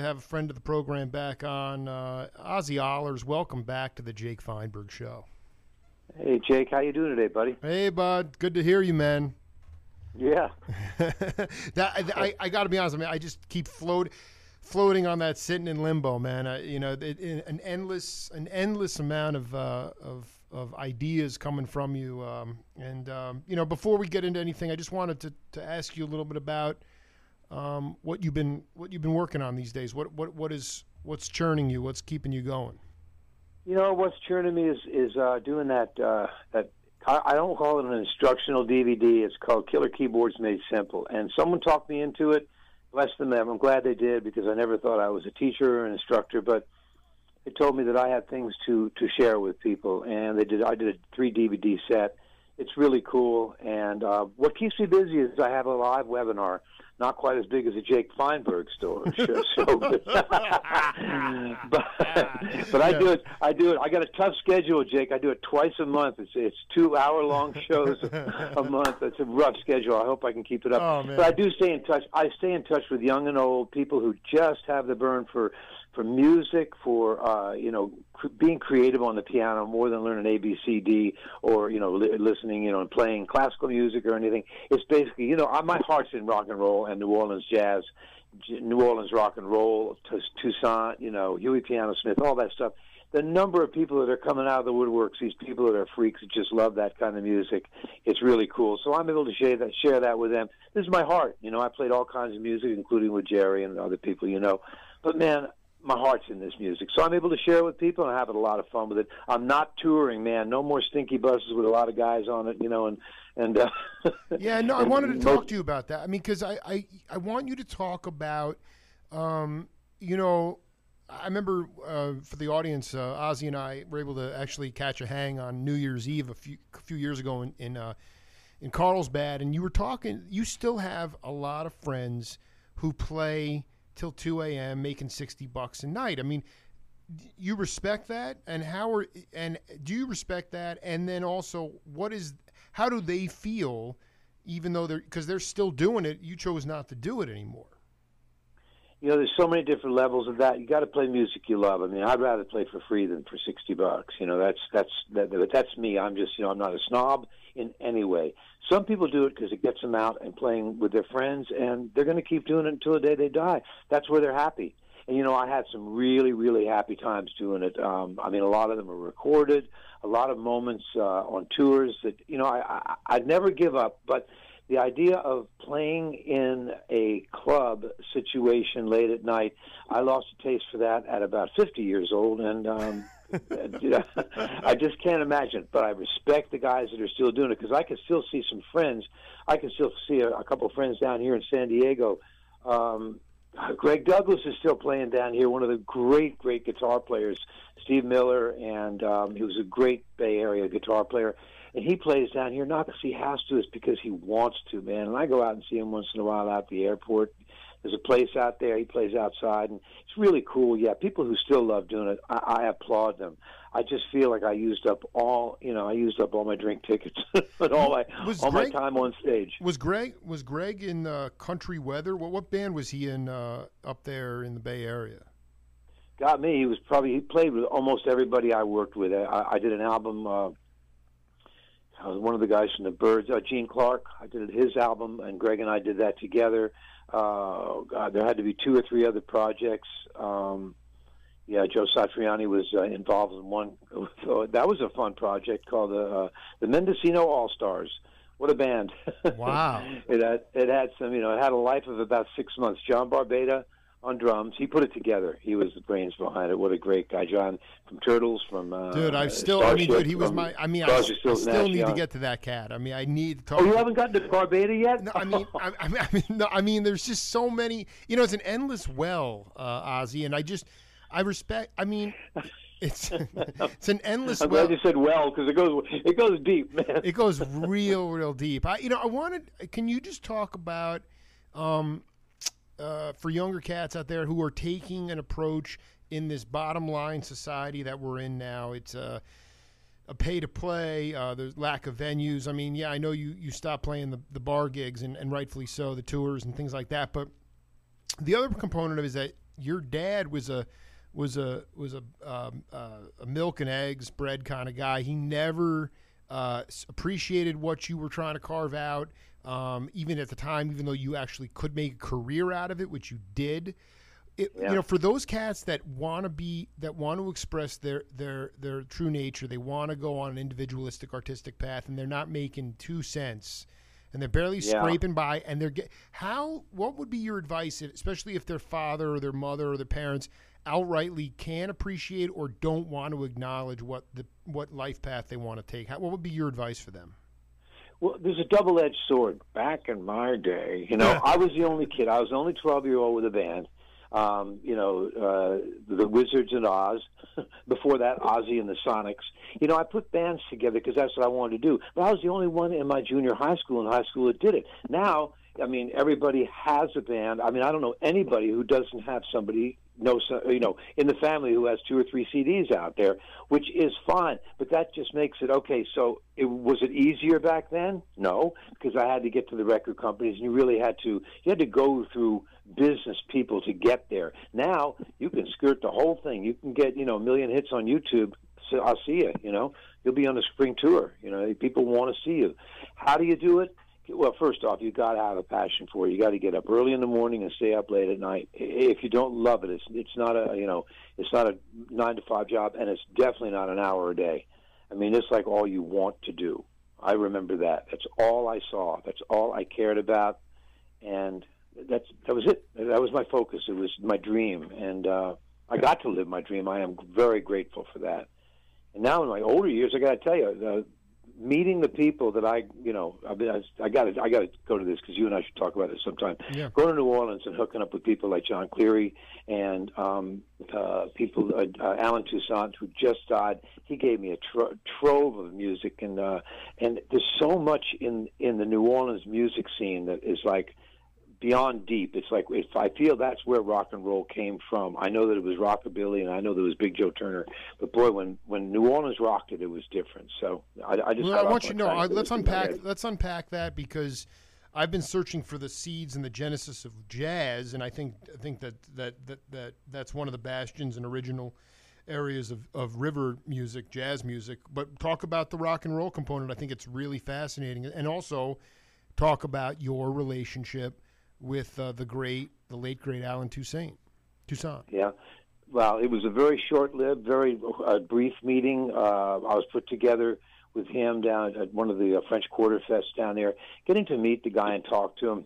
have a friend of the program back on. Uh, Ozzie Ahlers, welcome back to the Jake Feinberg Show. Hey, Jake, how you doing today, buddy? Hey, bud. Good to hear you, man. Yeah. that I, I got to be honest. I mean, I just keep float, floating on that, sitting in limbo, man. I, you know, it, it, an endless, an endless amount of uh, of of ideas coming from you. Um, and um, you know, before we get into anything, I just wanted to to ask you a little bit about um, what you've been what you've been working on these days. What what what is what's churning you? What's keeping you going? You know what's churning me is is uh, doing that uh, that I don't call it an instructional DVD. It's called Killer Keyboards Made Simple. And someone talked me into it. Bless them. I'm glad they did because I never thought I was a teacher or an instructor, but they told me that I had things to to share with people, and they did. I did a three DVD set. It's really cool, and uh, what keeps me busy is I have a live webinar not quite as big as a Jake Feinberg store. so, but but I do it. I do it. I got a tough schedule, Jake. I do it twice a month. It's it's two hour long shows a month. It's a rough schedule. I hope I can keep it up. Oh, but I do stay in touch. I stay in touch with young and old people who just have the burn for for music, for uh, you know, being creative on the piano more than learning A B C D or you know, li- listening, you know, and playing classical music or anything. It's basically, you know, I, my heart's in rock and roll and New Orleans jazz, New Orleans rock and roll, Toussaint, you know, Huey Piano Smith, all that stuff. The number of people that are coming out of the woodworks, these people that are freaks that just love that kind of music, it's really cool. So I'm able to share that, share that with them. This is my heart. You know, I played all kinds of music, including with Jerry and other people, you know. But man, my heart's in this music. So I'm able to share it with people and I'm having a lot of fun with it. I'm not touring, man. No more stinky buses with a lot of guys on it, you know, and and uh, Yeah, no, I wanted to talk to you about that. I mean, because I, I, I want you to talk about, um, you know, I remember uh, for the audience, uh, Ozzie and I were able to actually catch a hang on New Year's Eve a few a few years ago in in, uh, in Carlsbad, and you were talking. You still have a lot of friends who play till two a.m. making sixty bucks a night. I mean, you respect that, and how are and do you respect that? And then also, what is how do they feel? Even though they're because they're still doing it, you chose not to do it anymore. you know, there's so many different levels of that. You got to play music you love. I mean, I'd rather play for free than for sixty bucks. You know, that's that's that, that's me. I'm just you know, I'm not a snob in any way. Some people do it because it gets them out and playing with their friends, and they're going to keep doing it until the day they die. That's where they're happy. And you know, I had some really, really happy times doing it. Um, I mean, a lot of them are recorded. A lot of moments uh, on tours that you know, I, I I'd never give up, but the idea of playing in a club situation late at night, I lost a taste for that at about 50 years old, and um, you know, I just can't imagine. But I respect the guys that are still doing it because I can still see some friends. I can still see a, a couple friends down here in San Diego. Um, Greg Douglas is still playing down here, one of the great, great guitar players. Steve Miller, and um, he was a great Bay Area guitar player and he plays down here not because he has to, it's because he wants to, man. And I go out and see him once in a while out at the airport. There's a place out there. He plays outside, and it's really cool. Yeah, people who still love doing it, I, I applaud them. I just feel like I used up all, you know, I used up all my drink tickets and all my Was all Greg- my time on stage. Was Greg was Greg in uh, Country Weather? What what band was he in uh, up there in the Bay Area? Got me. He was probably he played with almost everybody I worked with. I, I did an album. Uh, I was one of the guys from the Byrds, uh, Gene Clark. I did his album, and Greg and I did that together. Uh, God, there had to be two or three other projects. Um, yeah, Joe Satriani was uh, involved in one. So that was a fun project called the uh, the Mendocino All Stars. What a band! Wow. it had it had some, you know, it had a life of about six months. John Barbata on drums. He put it together. He was the brains behind it. What a great guy, John from Turtles. From uh, Dude, I still, I mean, dude, he was my, I mean, I, I still Nash need to get to that cat. I mean, I need to talk. Oh, you haven't gotten to Barbata yet? No, I mean, I, I mean, I mean, no, I mean, there's just so many. You know, it's an endless well, uh, Ozzie, and I just, I respect. I mean, it's it's an endless I'm well. glad you said well because it goes it goes deep, man. It goes real, real deep. I, you know, I wanted. Can you just talk about, um, uh, for younger cats out there who are taking an approach in this bottom line society that we're in now? It's a a pay to play. Uh, there's lack of venues. I mean, yeah, I know you you stopped playing the the bar gigs and, and rightfully so, the tours and things like that. But the other component of it is that your dad was a was a was a um, uh, a milk and eggs bread kind of guy. He never uh, appreciated what you were trying to carve out, um, even at the time, even though you actually could make a career out of it, which you did. It, Yeah. You know, for those cats that want to be that want to express their their their true nature, they want to go on an individualistic artistic path, and they're not making two cents, and they're barely Yeah. scraping by, and they're get how. What would be your advice, if, especially if their father or their mother or their parents outrightly can't appreciate or don't want to acknowledge what the what life path they want to take? How, what would be your advice for them? Well, there's a double-edged sword. Back in my day, you know, Yeah. I was the only kid. I was the only 12-year-old with a band. Um, you know, uh, the Wizards and Oz. Before that, Ozzy and the Sonics. You know, I put bands together because that's what I wanted to do. But I was the only one in my junior high school and high school that did it. Now, I mean, everybody has a band. I mean, I don't know anybody who doesn't have somebody know, you know, in the family who has two or three CDs out there, which is fine. But that just makes it okay. So, it, was it easier back then? No, because I had to get to the record companies, and you really had to. You had to go through business people to get there. Now you can skirt the whole thing. You can get you know a million hits on YouTube. So I'll see you. You know, you'll be on the spring tour. You know, people want to see you. How do you do it? Well, first off, you got to have a passion for it. You got to get up early in the morning and stay up late at night. If you don't love it, it's it's not a you know it's not a nine to five job, and it's definitely not an hour a day. I mean, it's like all you want to do. I remember that. That's all I saw. That's all I cared about, and that's that was it. That was my focus. It was my dream, and uh, I got to live my dream. I am very grateful for that. And now in my older years, I got to tell you, uh, meeting the people that I, you know, I, mean, I, got to, I got to go to this because you and I should talk about this sometime. Yeah. Going to New Orleans and hooking up with people like Jon Cleary and um, uh, people, uh, uh, Allen Toussaint, who just died. He gave me a tro- trove of music, and uh, and there's so much in in the New Orleans music scene that is like beyond deep. It's like if I feel that's where rock and roll came from. I know that it was rockabilly, and I know there was Big Joe Turner. But boy, when when New Orleans rocked it, it was different. So I, I just Well, I want you to know. I, let's this in my unpack. Let's unpack that because I've been searching for the seeds and the genesis of jazz, and I think I think that that that, that that's one of the bastions and original areas of, of river music, jazz music. But talk about the rock and roll component. I think it's really fascinating, and also talk about your relationship with uh, the great, the late great Allen Toussaint. Toussaint. Yeah. Well, it was a very short-lived, very uh, brief meeting. Uh, I was put together with him down at one of the uh, French Quarter Fests down there, getting to meet the guy and talk to him.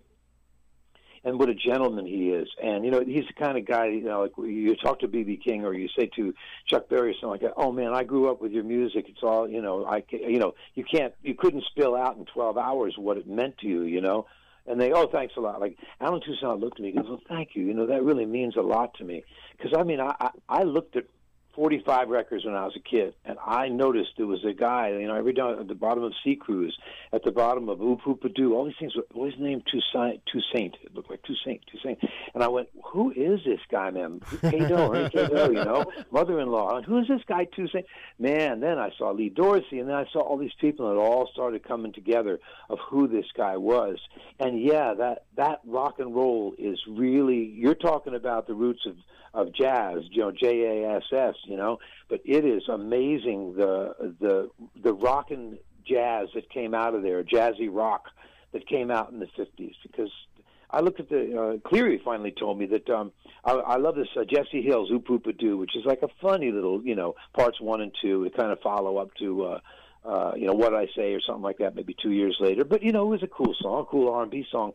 And what a gentleman he is, and you know he's the kind of guy. You know, like you talk to BB King or you say to Chuck Berry or something like that. Oh man, I grew up with your music. It's all you know. I, you know, you can't, you couldn't spill out in twelve hours what it meant to you. You know, and they, oh, thanks a lot. Like Allen Toussaint looked at me, and goes, well, thank you. You know, that really means a lot to me. Because I mean, I, I I looked at 45 records when I was a kid, and I noticed there was a guy, you know, every down at the bottom of Sea Cruise, at the bottom of Oop Oop Doo, all these things were always named Toussaint. Toussaint. It looked like Toussaint, Toussaint. And I went, who is this guy, man? Cato, Ernie you know, mother-in-law. Who is this guy, Toussaint? Man, then I saw Lee Dorsey, and then I saw all these people, and it all started coming together of who this guy was. And yeah, that that rock and roll is really. You're talking about the roots of of jazz, you know, J A S S, you know. But it is amazing the the the rock and jazz that came out of there, jazzy rock that came out in the '50s. Because I looked at the uh, Cleary finally told me that um, I, I love this uh, Jesse Hill's Oop Oop Doo, which is like a funny little, you know, parts one and two. It kind of follow up to. Uh, uh, you know what I say, or something like that, maybe two years later. But you know, it was a cool song, a cool R and B song.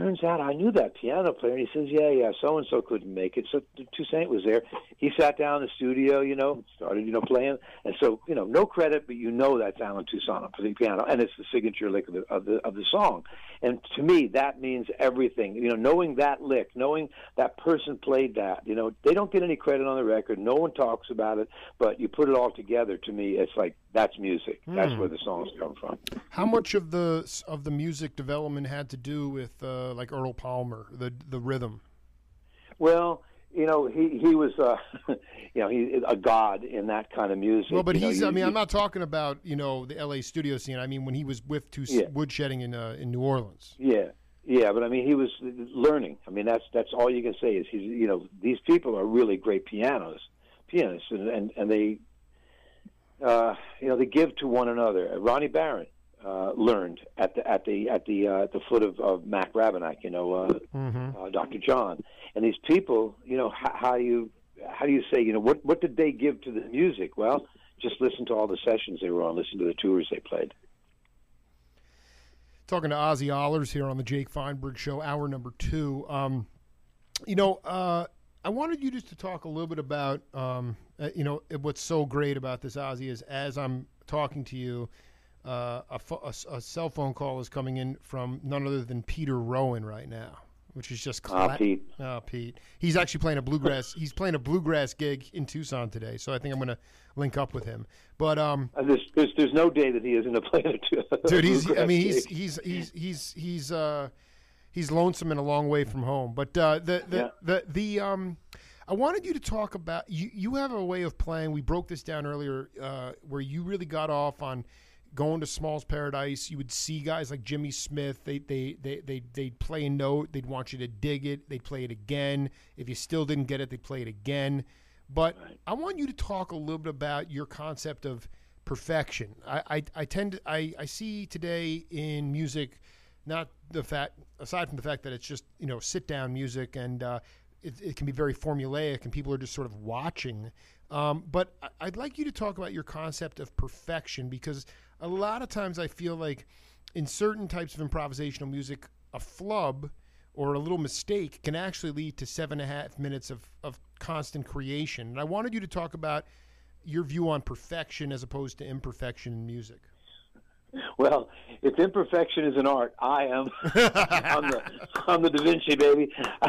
Turns out I knew that piano player, and he says, "Yeah, yeah, so and so couldn't make it." So Toussaint was there. He sat down in the studio, you know, started, you know, playing, and so you know, no credit, but you know that's Allen Toussaint on the piano, and it's the signature lick of the of the, of the song. And to me, that means everything. You know, knowing that lick, knowing that person played that. You know, they don't get any credit on the record. No one talks about it, but you put it all together. To me, it's like that's music. That's where the songs come from. How much of the of the music development had to do with uh, like Earl Palmer, the the rhythm? Well, you know, he he was, uh, you know, he a god in that kind of music. Well, but you know, he's. you- I mean, you- I'm not talking about you know the L.A. studio scene. I mean when he was with Yeah. Woodshedding in uh, in New Orleans. Yeah, Yeah, but I mean, he was learning. I mean, that's that's all you can say is he's you know these people are really great pianos, pianists, and and, and they, uh, you know, they give to one another. Ronnie Barron uh, learned at the at the at the uh, at the foot of, of Mac Rebennack, you know, uh, mm-hmm. uh, Dr. John, and these people, you know, how, how do you how do you say, you know, what what did they give to the music? Well, just listen to all the sessions they were on, listen to the tours they played. Talking to Ozzie Ahlers here on the Jake Feinberg Show, hour number two. Um, you know, uh, I wanted you just to talk a little bit about, um, uh, you know, what's so great about this, Ozzie, is as I'm talking to you, uh, a, fo- a, a, cell phone call is coming in from none other than Peter Rowan right now, which is just cla- oh, Pete. Oh, Pete. He's actually playing a bluegrass. he's playing a bluegrass gig in Tucson today, so I think I'm going to link up with him. But um, uh, there's, there's, there's no day that he isn't a player. dude, he's I mean he's he's he's he's he's uh he's lonesome and a long way from home. But uh, the the, yeah. the the um. I wanted you to talk about you. You have a way of playing. We broke this down earlier, uh, where you really got off on going to Small's Paradise, you would see guys like Jimmy Smith. They they they they they'd play a note. They'd want you to dig it. They'd play it again. If you still didn't get it, they'd play it again. But right. I want you to talk a little bit about your concept of perfection. I I, I tend to, I I see today in music, not the fact aside from the fact that it's just you know sit down music and. Uh, it, it can be very formulaic, and people are just sort of watching. Um, but I'd like you to talk about your concept of perfection because a lot of times I feel like in certain types of improvisational music, a flub or a little mistake can actually lead to seven and a half minutes of, of constant creation. And I wanted you to talk about your view on perfection as opposed to imperfection in music. Well, if imperfection is an art, I am. I'm the I'm the Da Vinci baby.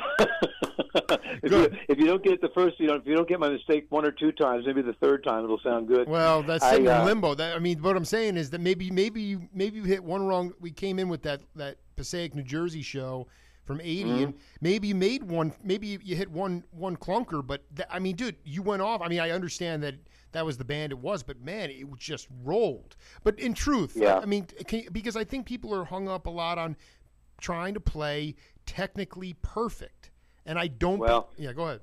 if, you, if you don't get the first, you know, if you don't get my mistake one or two times, maybe the third time it'll sound good. Well, that's I, in uh, limbo. That I mean, what I'm saying is that maybe maybe you maybe you hit one wrong. We came in with that that Passaic, New Jersey show from 80 mm-hmm. and maybe you made one maybe you hit one one clunker but th- i mean dude you went off i mean i understand that that was the band it was but man it just rolled but in truth yeah. i mean can, because i think people are hung up a lot on trying to play technically perfect and I don't. Well, yeah, go ahead.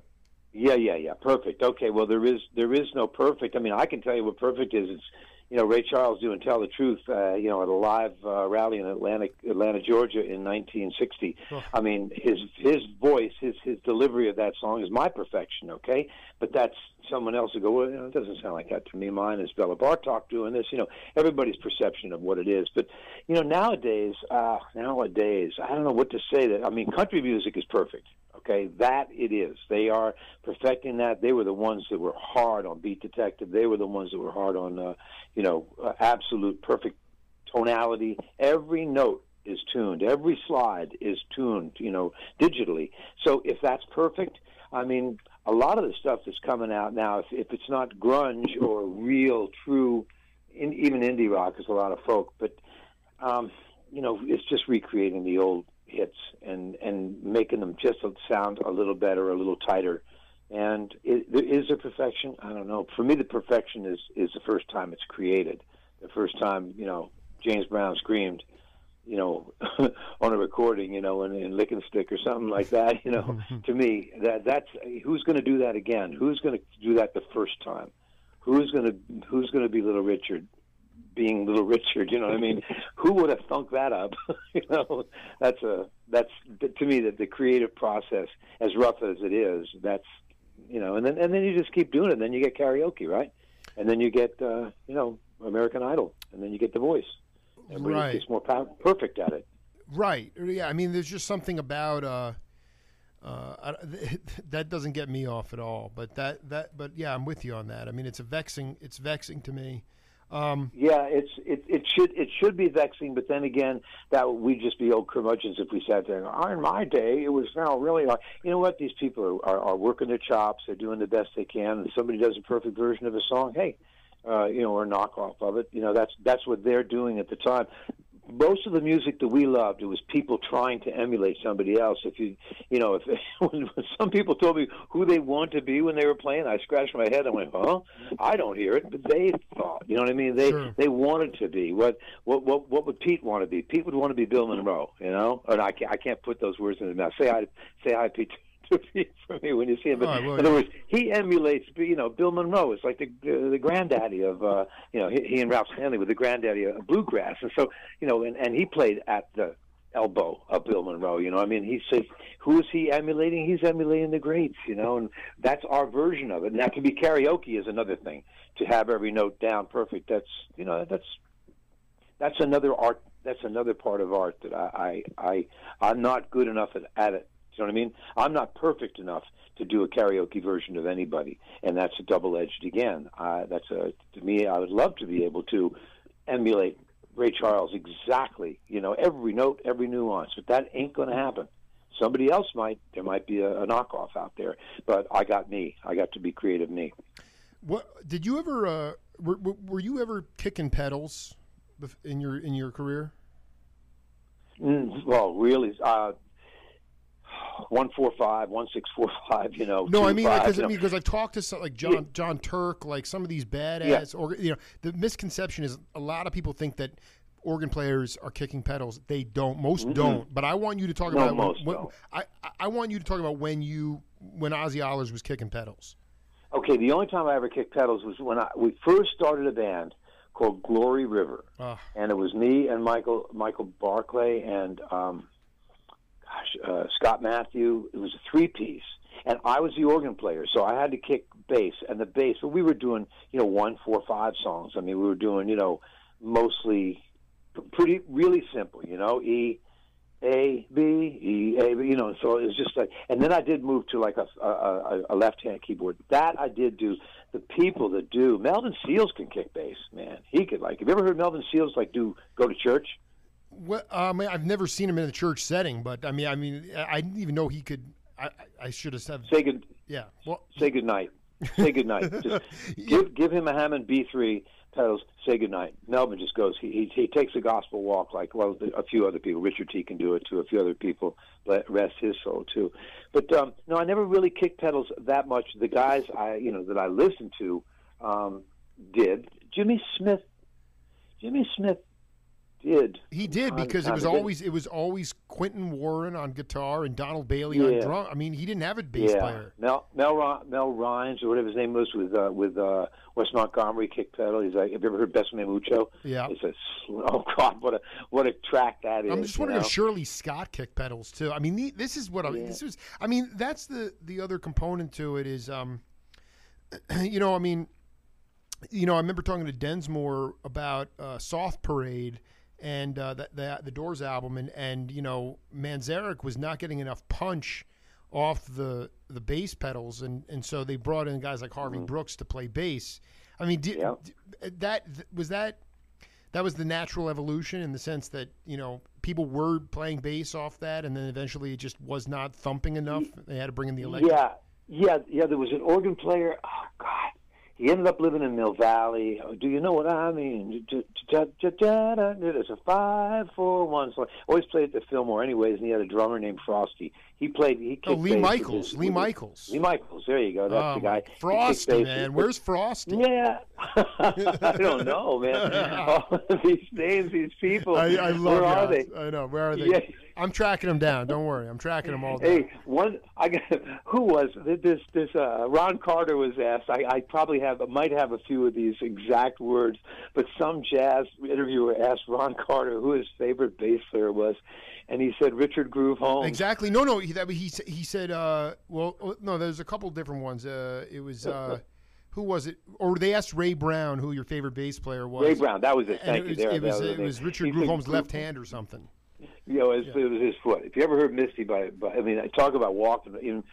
Yeah, yeah, yeah. Perfect. Okay. Well, there is there is no perfect. I mean, I can tell you what perfect is. It's you know Ray Charles doing "Tell the Truth." Uh, you know, at a live uh, rally in Atlanta, Atlanta, Georgia, in 1960. Oh. I mean, his his voice, his his delivery of that song is my perfection. Okay, but that's someone else who go, well, you know, it doesn't sound like that to me. Mine is Bela Bartok doing this. You know, everybody's perception of what it is. But you know, nowadays, uh, nowadays, I don't know what to say. That I mean, country music is perfect. Okay, that it is. They are perfecting that. They were the ones that were hard on Beat Detective. They were the ones that were hard on, uh, you know, uh, absolute perfect tonality. Every note is tuned. Every slide is tuned, you know, digitally. So if that's perfect, I mean, a lot of the stuff that's coming out now, if, if it's not grunge or real, true, in, even indie rock is a lot of folk, but um, you know, it's just recreating the old hits and and making them just sound a little better, a little tighter. And is there perfection? I don't know. For me, the perfection is is the first time it's created, the first time you know James Brown screamed, you know, on a recording, you know, in, in Licking Stick or something like that. You know, to me, that that's who's going to do that again? Who's going to do that the first time? Who's going to who's going to be Little Richard? Being Little Richard. You know what I mean? Who would have thunk that up? you know, that's a that's to me that the creative process, as rough as it is, that's you know, and then and then you just keep doing it. And then you get karaoke, right? And then you get uh, you know American Idol, and then you get The Voice. Everybody right. gets more perfect at it. Right. Yeah. I mean, there's just something about. Uh, uh, that doesn't get me off at all. But that that but yeah, I'm with you on that. I mean, it's a vexing. It's vexing to me um, yeah, it's it, it should it should be vexing, but then again, that we'd just be old curmudgeons if we sat there. Oh, in my day, it was now really like you know what? These people are, are, are working their chops. They're doing the best they can, and somebody does a perfect version of a song. Hey, uh, you know, or a knockoff of it. You know, that's that's what they're doing at the time. Most of the music that we loved, it was people trying to emulate somebody else. If you, you know, if when, when some people told me who they want to be when they were playing, I scratched my head. I went, "Huh? I don't hear it." But they thought, you know what I mean? They Sure. they wanted to be. What what what what would Pete want to be? Pete would want to be Bill Monroe. You know, and I can't I can't put those words in his mouth. Say hi, say hi, Pete. To for me when you see him. But right, well, in other words, he emulates, you know, Bill Monroe. It's like the the, the granddaddy of, uh, you know, he, he and Ralph Stanley were the granddaddy of bluegrass, and so, you know, and, and he played at the elbow of Bill Monroe. You know, I mean, he says, who is he emulating? He's emulating the greats. You know, and that's our version of it. And that can be karaoke is another thing. To have every note down perfect. That's you know, that's that's another art. That's another part of art that I I, I I'm not good enough at, at it. You know what I mean? I'm not perfect enough to do a karaoke version of anybody, and that's a double edged again. Uh, that's a to me. I would love to be able to emulate Ray Charles exactly. You know, every note, every nuance, but that ain't going to happen. Somebody else might. There might be a, a knockoff out there, but I got me. I got to be creative me. What did you ever? Uh, were, were were you ever kicking pedals in your in your career? Mm, well, really, uh, one four five, one six four five. You know. No, I mean because you I mean because I've talked to some, like John Yeah. John Turk, like some of these badass or you know the misconception is a lot of people think that organ players are kicking pedals. They don't. Most don't. But I want you to talk No, about most when, don't. I I- want you to talk about when you when Ozzie Ahlers was kicking pedals. Okay, the only time I ever kicked pedals was when I we first started a band called Glory River, Ah. and it was me and Michael Michael Barclay and um, gosh uh, Scott Matthew. It was a three piece, and I was the organ player, so I had to kick bass and the bass. But we were doing you know one four five songs. I mean, we were doing you know mostly pretty really simple. You know E. A B E A B, you know. So it was just like, and then I did move to like a a, a, left hand keyboard. That I did do. The people that do Melvin Seals can kick bass, man. He could like. Have you ever heard Melvin Seals like do go to church? Well, I mean, I've never seen him in a church setting, but I mean, I mean, I didn't even know he could. I, I- should have said, Say good yeah. Well, say good night. Say good night. Just give give him a Hammond B three pedals. Say good night. Melvin just goes. He, he he takes a gospel walk like well a few other people. Richard Tee can do it too. A few other people. But rest his soul too. But um, no, I never really kicked pedals that much. The guys I you know that I listened to um, did. Jimmy Smith. Jimmy Smith did. he did because it was always it was always Quentin Warren on guitar and Donald Bailey on drum. I mean, he didn't have a bass yeah. player. Mel Mel Mel Rhines or whatever his name was with uh, with uh, Wes Montgomery kick pedal. He's like, have you ever heard Besame Mucho? Yeah. It's a oh god, what a what a track that is. I'm just wondering know? if Shirley Scott kick pedals too. I mean, the, this is what I Yeah. this is. I mean, that's the the other component to it is, um, you know, I mean, you know, I remember talking to Densmore about uh, Soft Parade and uh, that the, the Doors album, and and you know, Manzarek was not getting enough punch off the the bass pedals, and and so they brought in guys like Harvey Brooks to play bass. I mean, did, Yeah. did- that was that that was the natural evolution in the sense that you know people were playing bass off that, and then eventually it just was not thumping enough. They had to bring in the electric. Yeah, yeah, yeah. There was an organ player. Oh God, he ended up living in Mill Valley. Oh, do you know what I mean? It's a five, four, one. So always played at the Fillmore, anyways. And he had a drummer named Frosty. He played. He Oh, Lee Michaels. Lee Michaels. Lee Michaels. There you go. That's Oh, the guy. Frosty, man. Where's Frosty? Yeah, I don't know, man. All these names, these people. I, I love Where are they? I know. Where are they? Yeah. I'm tracking them down. Don't worry. I'm tracking them all down. Hey, one I got who was this? This uh, Ron Carter was asked. I, I probably have might have a few of these exact words, but some jazz interviewer asked Ron Carter who his favorite bass player was, and he said Richard Groove Holmes. Exactly. No, no. He that, he he said. Uh, well, oh, no. There's a couple different ones. Uh, it was. Uh, who was it? Or they asked Ray Brown who your favorite bass player was. Ray Brown, that was it. And Thank it you. was, There, it was, it was. Richard Groove Holmes' left hand or something. You know, it was, it was his foot. If you ever heard Misty by, by I mean, I talk about walking.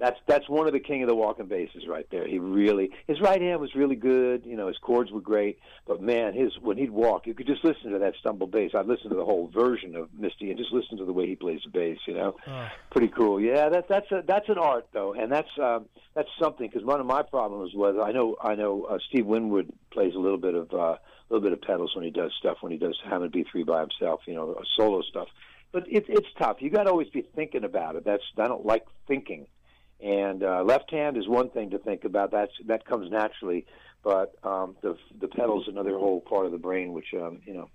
That's that's one of the king of the walking basses right there. He really his right hand was really good. You know, his chords were great, but man, his when he'd walk, you could just listen to that stumble bass. I'd listen to the whole version of Misty and just listen to the way he plays the bass. You know, uh. pretty cool. Yeah, that's that's a, that's an art though, and that's um, that's something because one of my problems was I know I know uh, Steve Winwood plays a little bit of uh, a little bit of pedals when he does stuff when he does Hammond B three by himself. You know, solo stuff. But it, it's tough. You got to always be thinking about it. That's I don't like thinking and uh, left hand is one thing to think about. That's that comes naturally, but um, the the pedal's another whole part of the brain, which um, you know.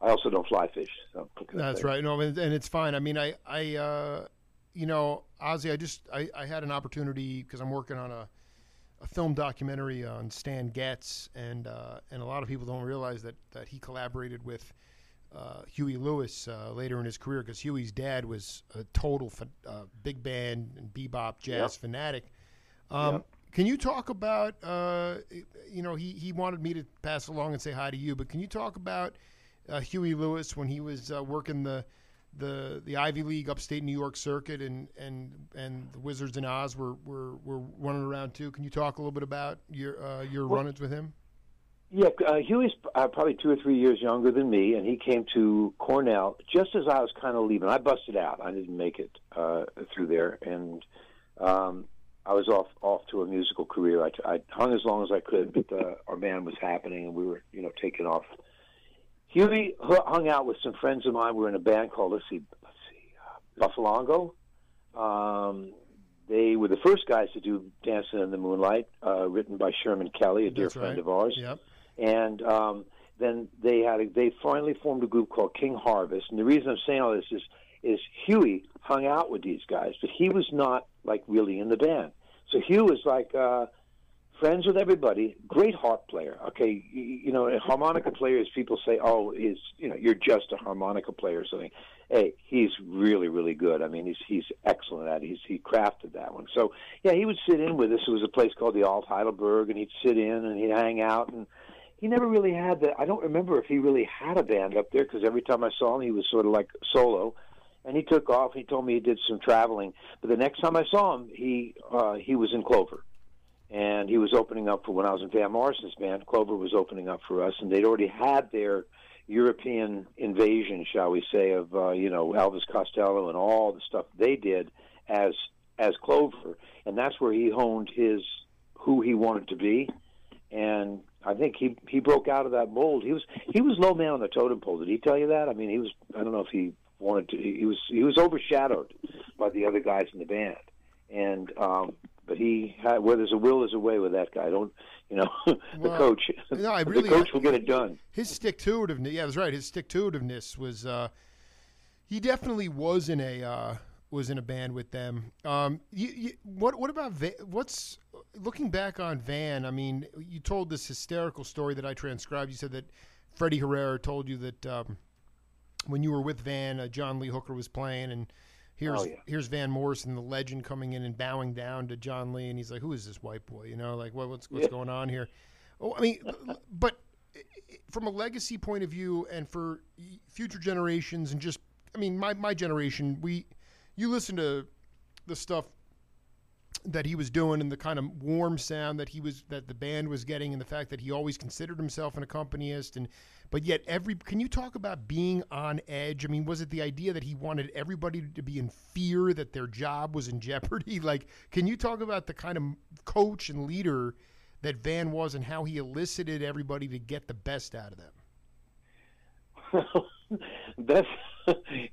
I also don't fly fish. So That's right. No, and, and, it's fine. I mean, I, I, uh, you know, Ozzy, I just, I, I had an opportunity because I'm working on a, a film documentary on Stan Getz, and uh, and a lot of people don't realize that that he collaborated with uh, Huey Lewis uh, later in his career because Huey's dad was a total uh, big band and bebop jazz yep. fanatic. Um, yep. Can you talk about, uh, you know, he, he wanted me to pass along and say hi to you, but can you talk about uh, Huey Lewis when he was uh, working the the the Ivy League upstate New York circuit and and and the Wizards and Oz were, were were running around too. Can you talk a little bit about your your well, run-ins with him? Yeah, uh, Huey's uh, probably two or three years younger than me, and he came to Cornell just as I was kind of leaving. I busted out. I didn't make it uh, through there, and um, I was off off to a musical career. I, I hung as long as I could, but uh, our band was happening, and we were, you know, taking off. Huey hung out with some friends of mine. We were in a band called let's see, let's see, uh, Boffalongo. Um, they were the first guys to do "Dancing in the Moonlight," uh, written by Sherman Kelly, a dear That's friend right. of ours. Yep and um, then they had a, they finally formed a group called King Harvest. And the reason I'm saying all this is is Huey hung out with these guys, but he was not like really in the band. So Hugh was like uh, friends with everybody. Great harp player. Okay, you, you know, a harmonica players. People say, "Oh, is you know, you're just a harmonica player or something." Hey, he's really, really good. I mean, he's he's excellent at it. He's he crafted that one. So yeah, he would sit in with us. It was a place called the Alt Heidelberg, and he'd sit in and he'd hang out and he never really had the. I don't remember if he really had a band up there because every time I saw him, he was sort of like solo, and he took off. He told me he did some traveling, but the next time I saw him, he uh, he was in Clover, and he was opening up for when I was in Van Morrison's band. Clover was opening up for us, and they'd already had their European invasion, shall we say, of uh, you know Elvis Costello and all the stuff they did as as Clover, and that's where he honed his who he wanted to be, and I think he he broke out of that mold. He was he was low man on the totem pole. Did he tell you that? I mean, he was. I don't know if he wanted to. He was he was overshadowed by the other guys in the band, and um, but he had where there's a will, there's a way with that guy. Don't you know the well, coach? No, I really. the coach will get it done. His stick to itiveness. Yeah, that's right. His stick to itiveness was. Uh, he definitely was in a. Uh, was in a band with them. Um, you, you, what what about what's looking back on Van? I mean, you told this hysterical story that I transcribed. You said that Freddie Herrera told you that um, when you were with Van, uh, John Lee Hooker was playing, and here's oh, yeah. here's Van Morrison, the legend, coming in and bowing down to John Lee, and he's like, "Who is this white boy?" You know, like what, what's what's yeah. going on here? Oh, I mean, but from a legacy point of view, and for future generations, and just I mean, my my generation, we you listen to the stuff that he was doing and the kind of warm sound that he was that the band was getting and the fact that he always considered himself an accompanist and but yet every can you talk about being on edge? I mean was it the idea that he wanted everybody to be in fear that their job was in jeopardy? Like can you talk about the kind of coach and leader that van was and how he elicited everybody to get the best out of them that's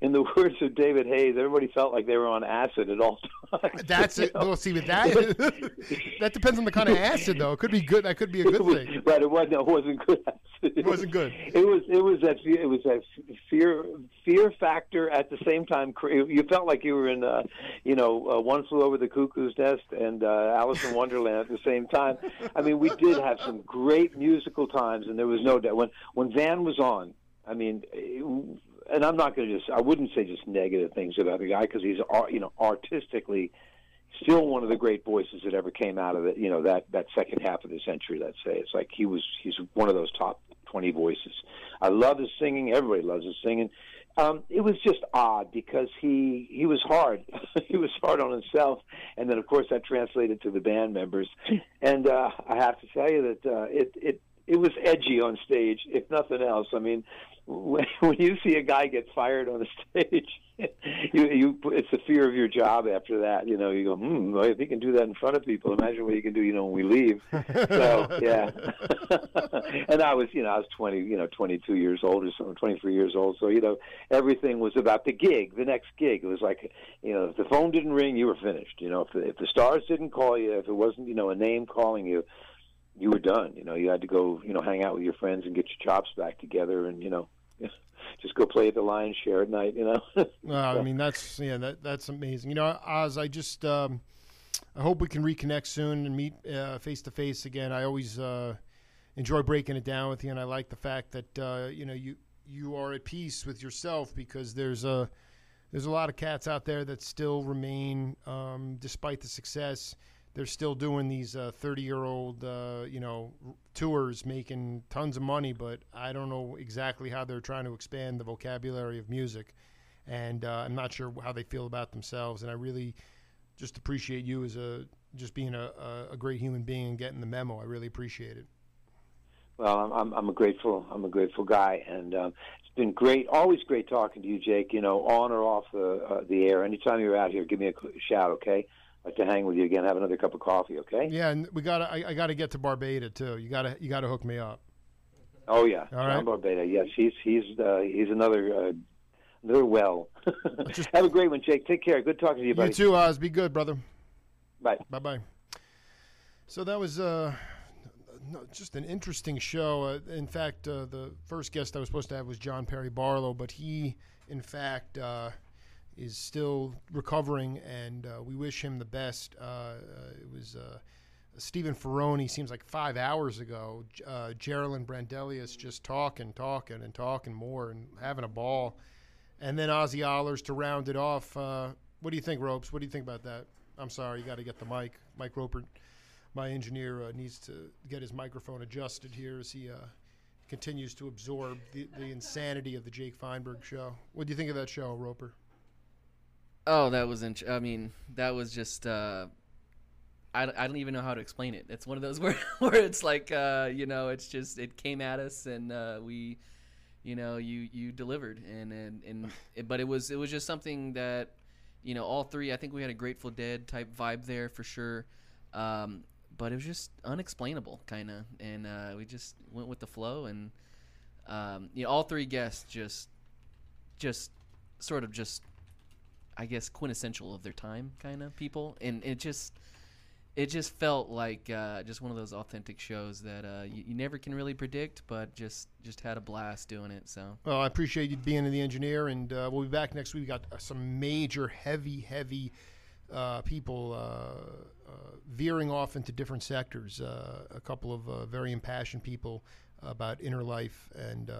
in the words of David Hayes, everybody felt like they were on acid at all times. That's it. Know? Well, see, with that, that depends on the kind of acid, though. It could be good. That could be a good was, thing. Right. It wasn't. It wasn't good. Acid. It, it wasn't good. It was. It was that. It was that fear. Fear factor. At the same time, you felt like you were in. Uh, you know, uh, one flew over the cuckoo's nest and uh, Alice in Wonderland at the same time. I mean, we did have some great musical times, and there was no doubt when when Van was on. I mean, and I'm not going to just I wouldn't say just negative things about the guy because he's you know artistically still one of the great voices that ever came out of it. You know that that second half of the century. Let's say it's like he was he's one of those top twenty voices. I love his singing. Everybody loves his singing. Um, it was just odd because he he was hard. he was hard on himself, and then of course that translated to the band members. And uh, I have to tell you that uh, it it it was edgy on stage, if nothing else. I mean, when, when you see a guy get fired on the stage, you you it's the fear of your job after that. You know, you go, hmm, well, if he can do that in front of people, imagine what he can do. You know, when we leave. So yeah, and I was, you know, I was twenty, you know, twenty two years old or something, twenty three years old. So you know, everything was about the gig, the next gig. It was like, you know, if the phone didn't ring, you were finished. You know, if the, if the stars didn't call you, if it wasn't, you know, a name calling you you were done. You know, you had to go, you know, hang out with your friends and get your chops back together, and you know, just go play at the Lion's Share at night. You know. well, I mean, that's yeah, that that's amazing. You know, Oz, I just um, I hope we can reconnect soon and meet face to face again. I always uh, enjoy breaking it down with you, and I like the fact that uh, you know you you are at peace with yourself because there's a there's a lot of cats out there that still remain um, despite the success they're still doing these 30 uh, year old uh, you know tours making tons of money but i don't know exactly how they're trying to expand the vocabulary of music. And uh, i'm not sure how they feel about themselves. And i really just appreciate you as a just being a, a great human being and getting the memo. I really appreciate it. Well i'm i'm a grateful i'm a grateful guy. And um, it's been great always great talking to you jake you know on or off the uh, the air. Anytime you're out here give me a shout okay like to hang with you again, have another cup of coffee, okay? Yeah, and we got I, I got to get to Barbata too. You got to you got to hook me up. Oh yeah, all right. Barbata. Yes, he's he's uh, he's another uh, another well. Just, have a great one, Jake. Take care. Good talking to you, buddy. You too, Oz. Be good, brother. Bye. Bye bye. So that was uh, just an interesting show. Uh, in fact, uh, the first guest I was supposed to have was John Perry Barlow, but he, in fact, uh, is still recovering, and uh, we wish him the best. Uh, uh it was uh, Stephen Ferrone seems like five hours ago. Uh, Jerilyn Brandelius just talking, talking, and talking more, and having a ball. And then Ozzie Ahlers to round it off. Uh, what do you think, Ropes? What do you think about that? I'm sorry, you got to get the mic. Mike Roper, my engineer, uh, needs to get his microphone adjusted here as he continues to absorb the, the insanity of the Jake Feinberg show. What do you think of that show, Roper? Oh, that was. Int- I mean, that was just. Uh, I, I don't even know how to explain it. It's one of those where where it's like uh, you know, it's just it came at us and uh, we, you know, you you delivered and and, and it, but it was it was just something that, you know, all three. I think we had a Grateful Dead type vibe there for sure. Um, but it was just unexplainable, kind of, and uh, we just went with the flow, and um, you know, all three guests just, just sort of just I guess quintessential of their time kind of people, and it just it just felt like uh, just one of those authentic shows that uh, you, you, never can really predict, but just just had a blast doing it. So well, I appreciate you being in the engineer, and uh, we'll be back next week. We got uh, some major heavy heavy uh, people uh, veering off into different sectors. a couple of very impassioned people about inner life, and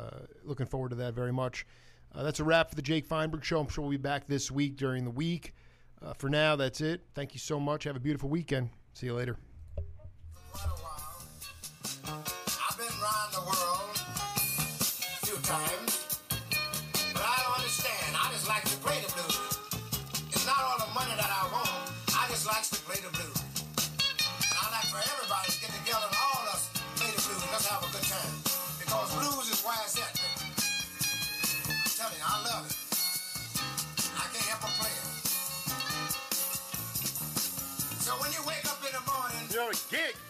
looking forward to that very much. Uh, that's a wrap for the Jake Feinberg Show. I'm sure we'll be back this week during the week. Uh, for now, that's it. Thank you so much. Have a beautiful weekend. See you later. Gig.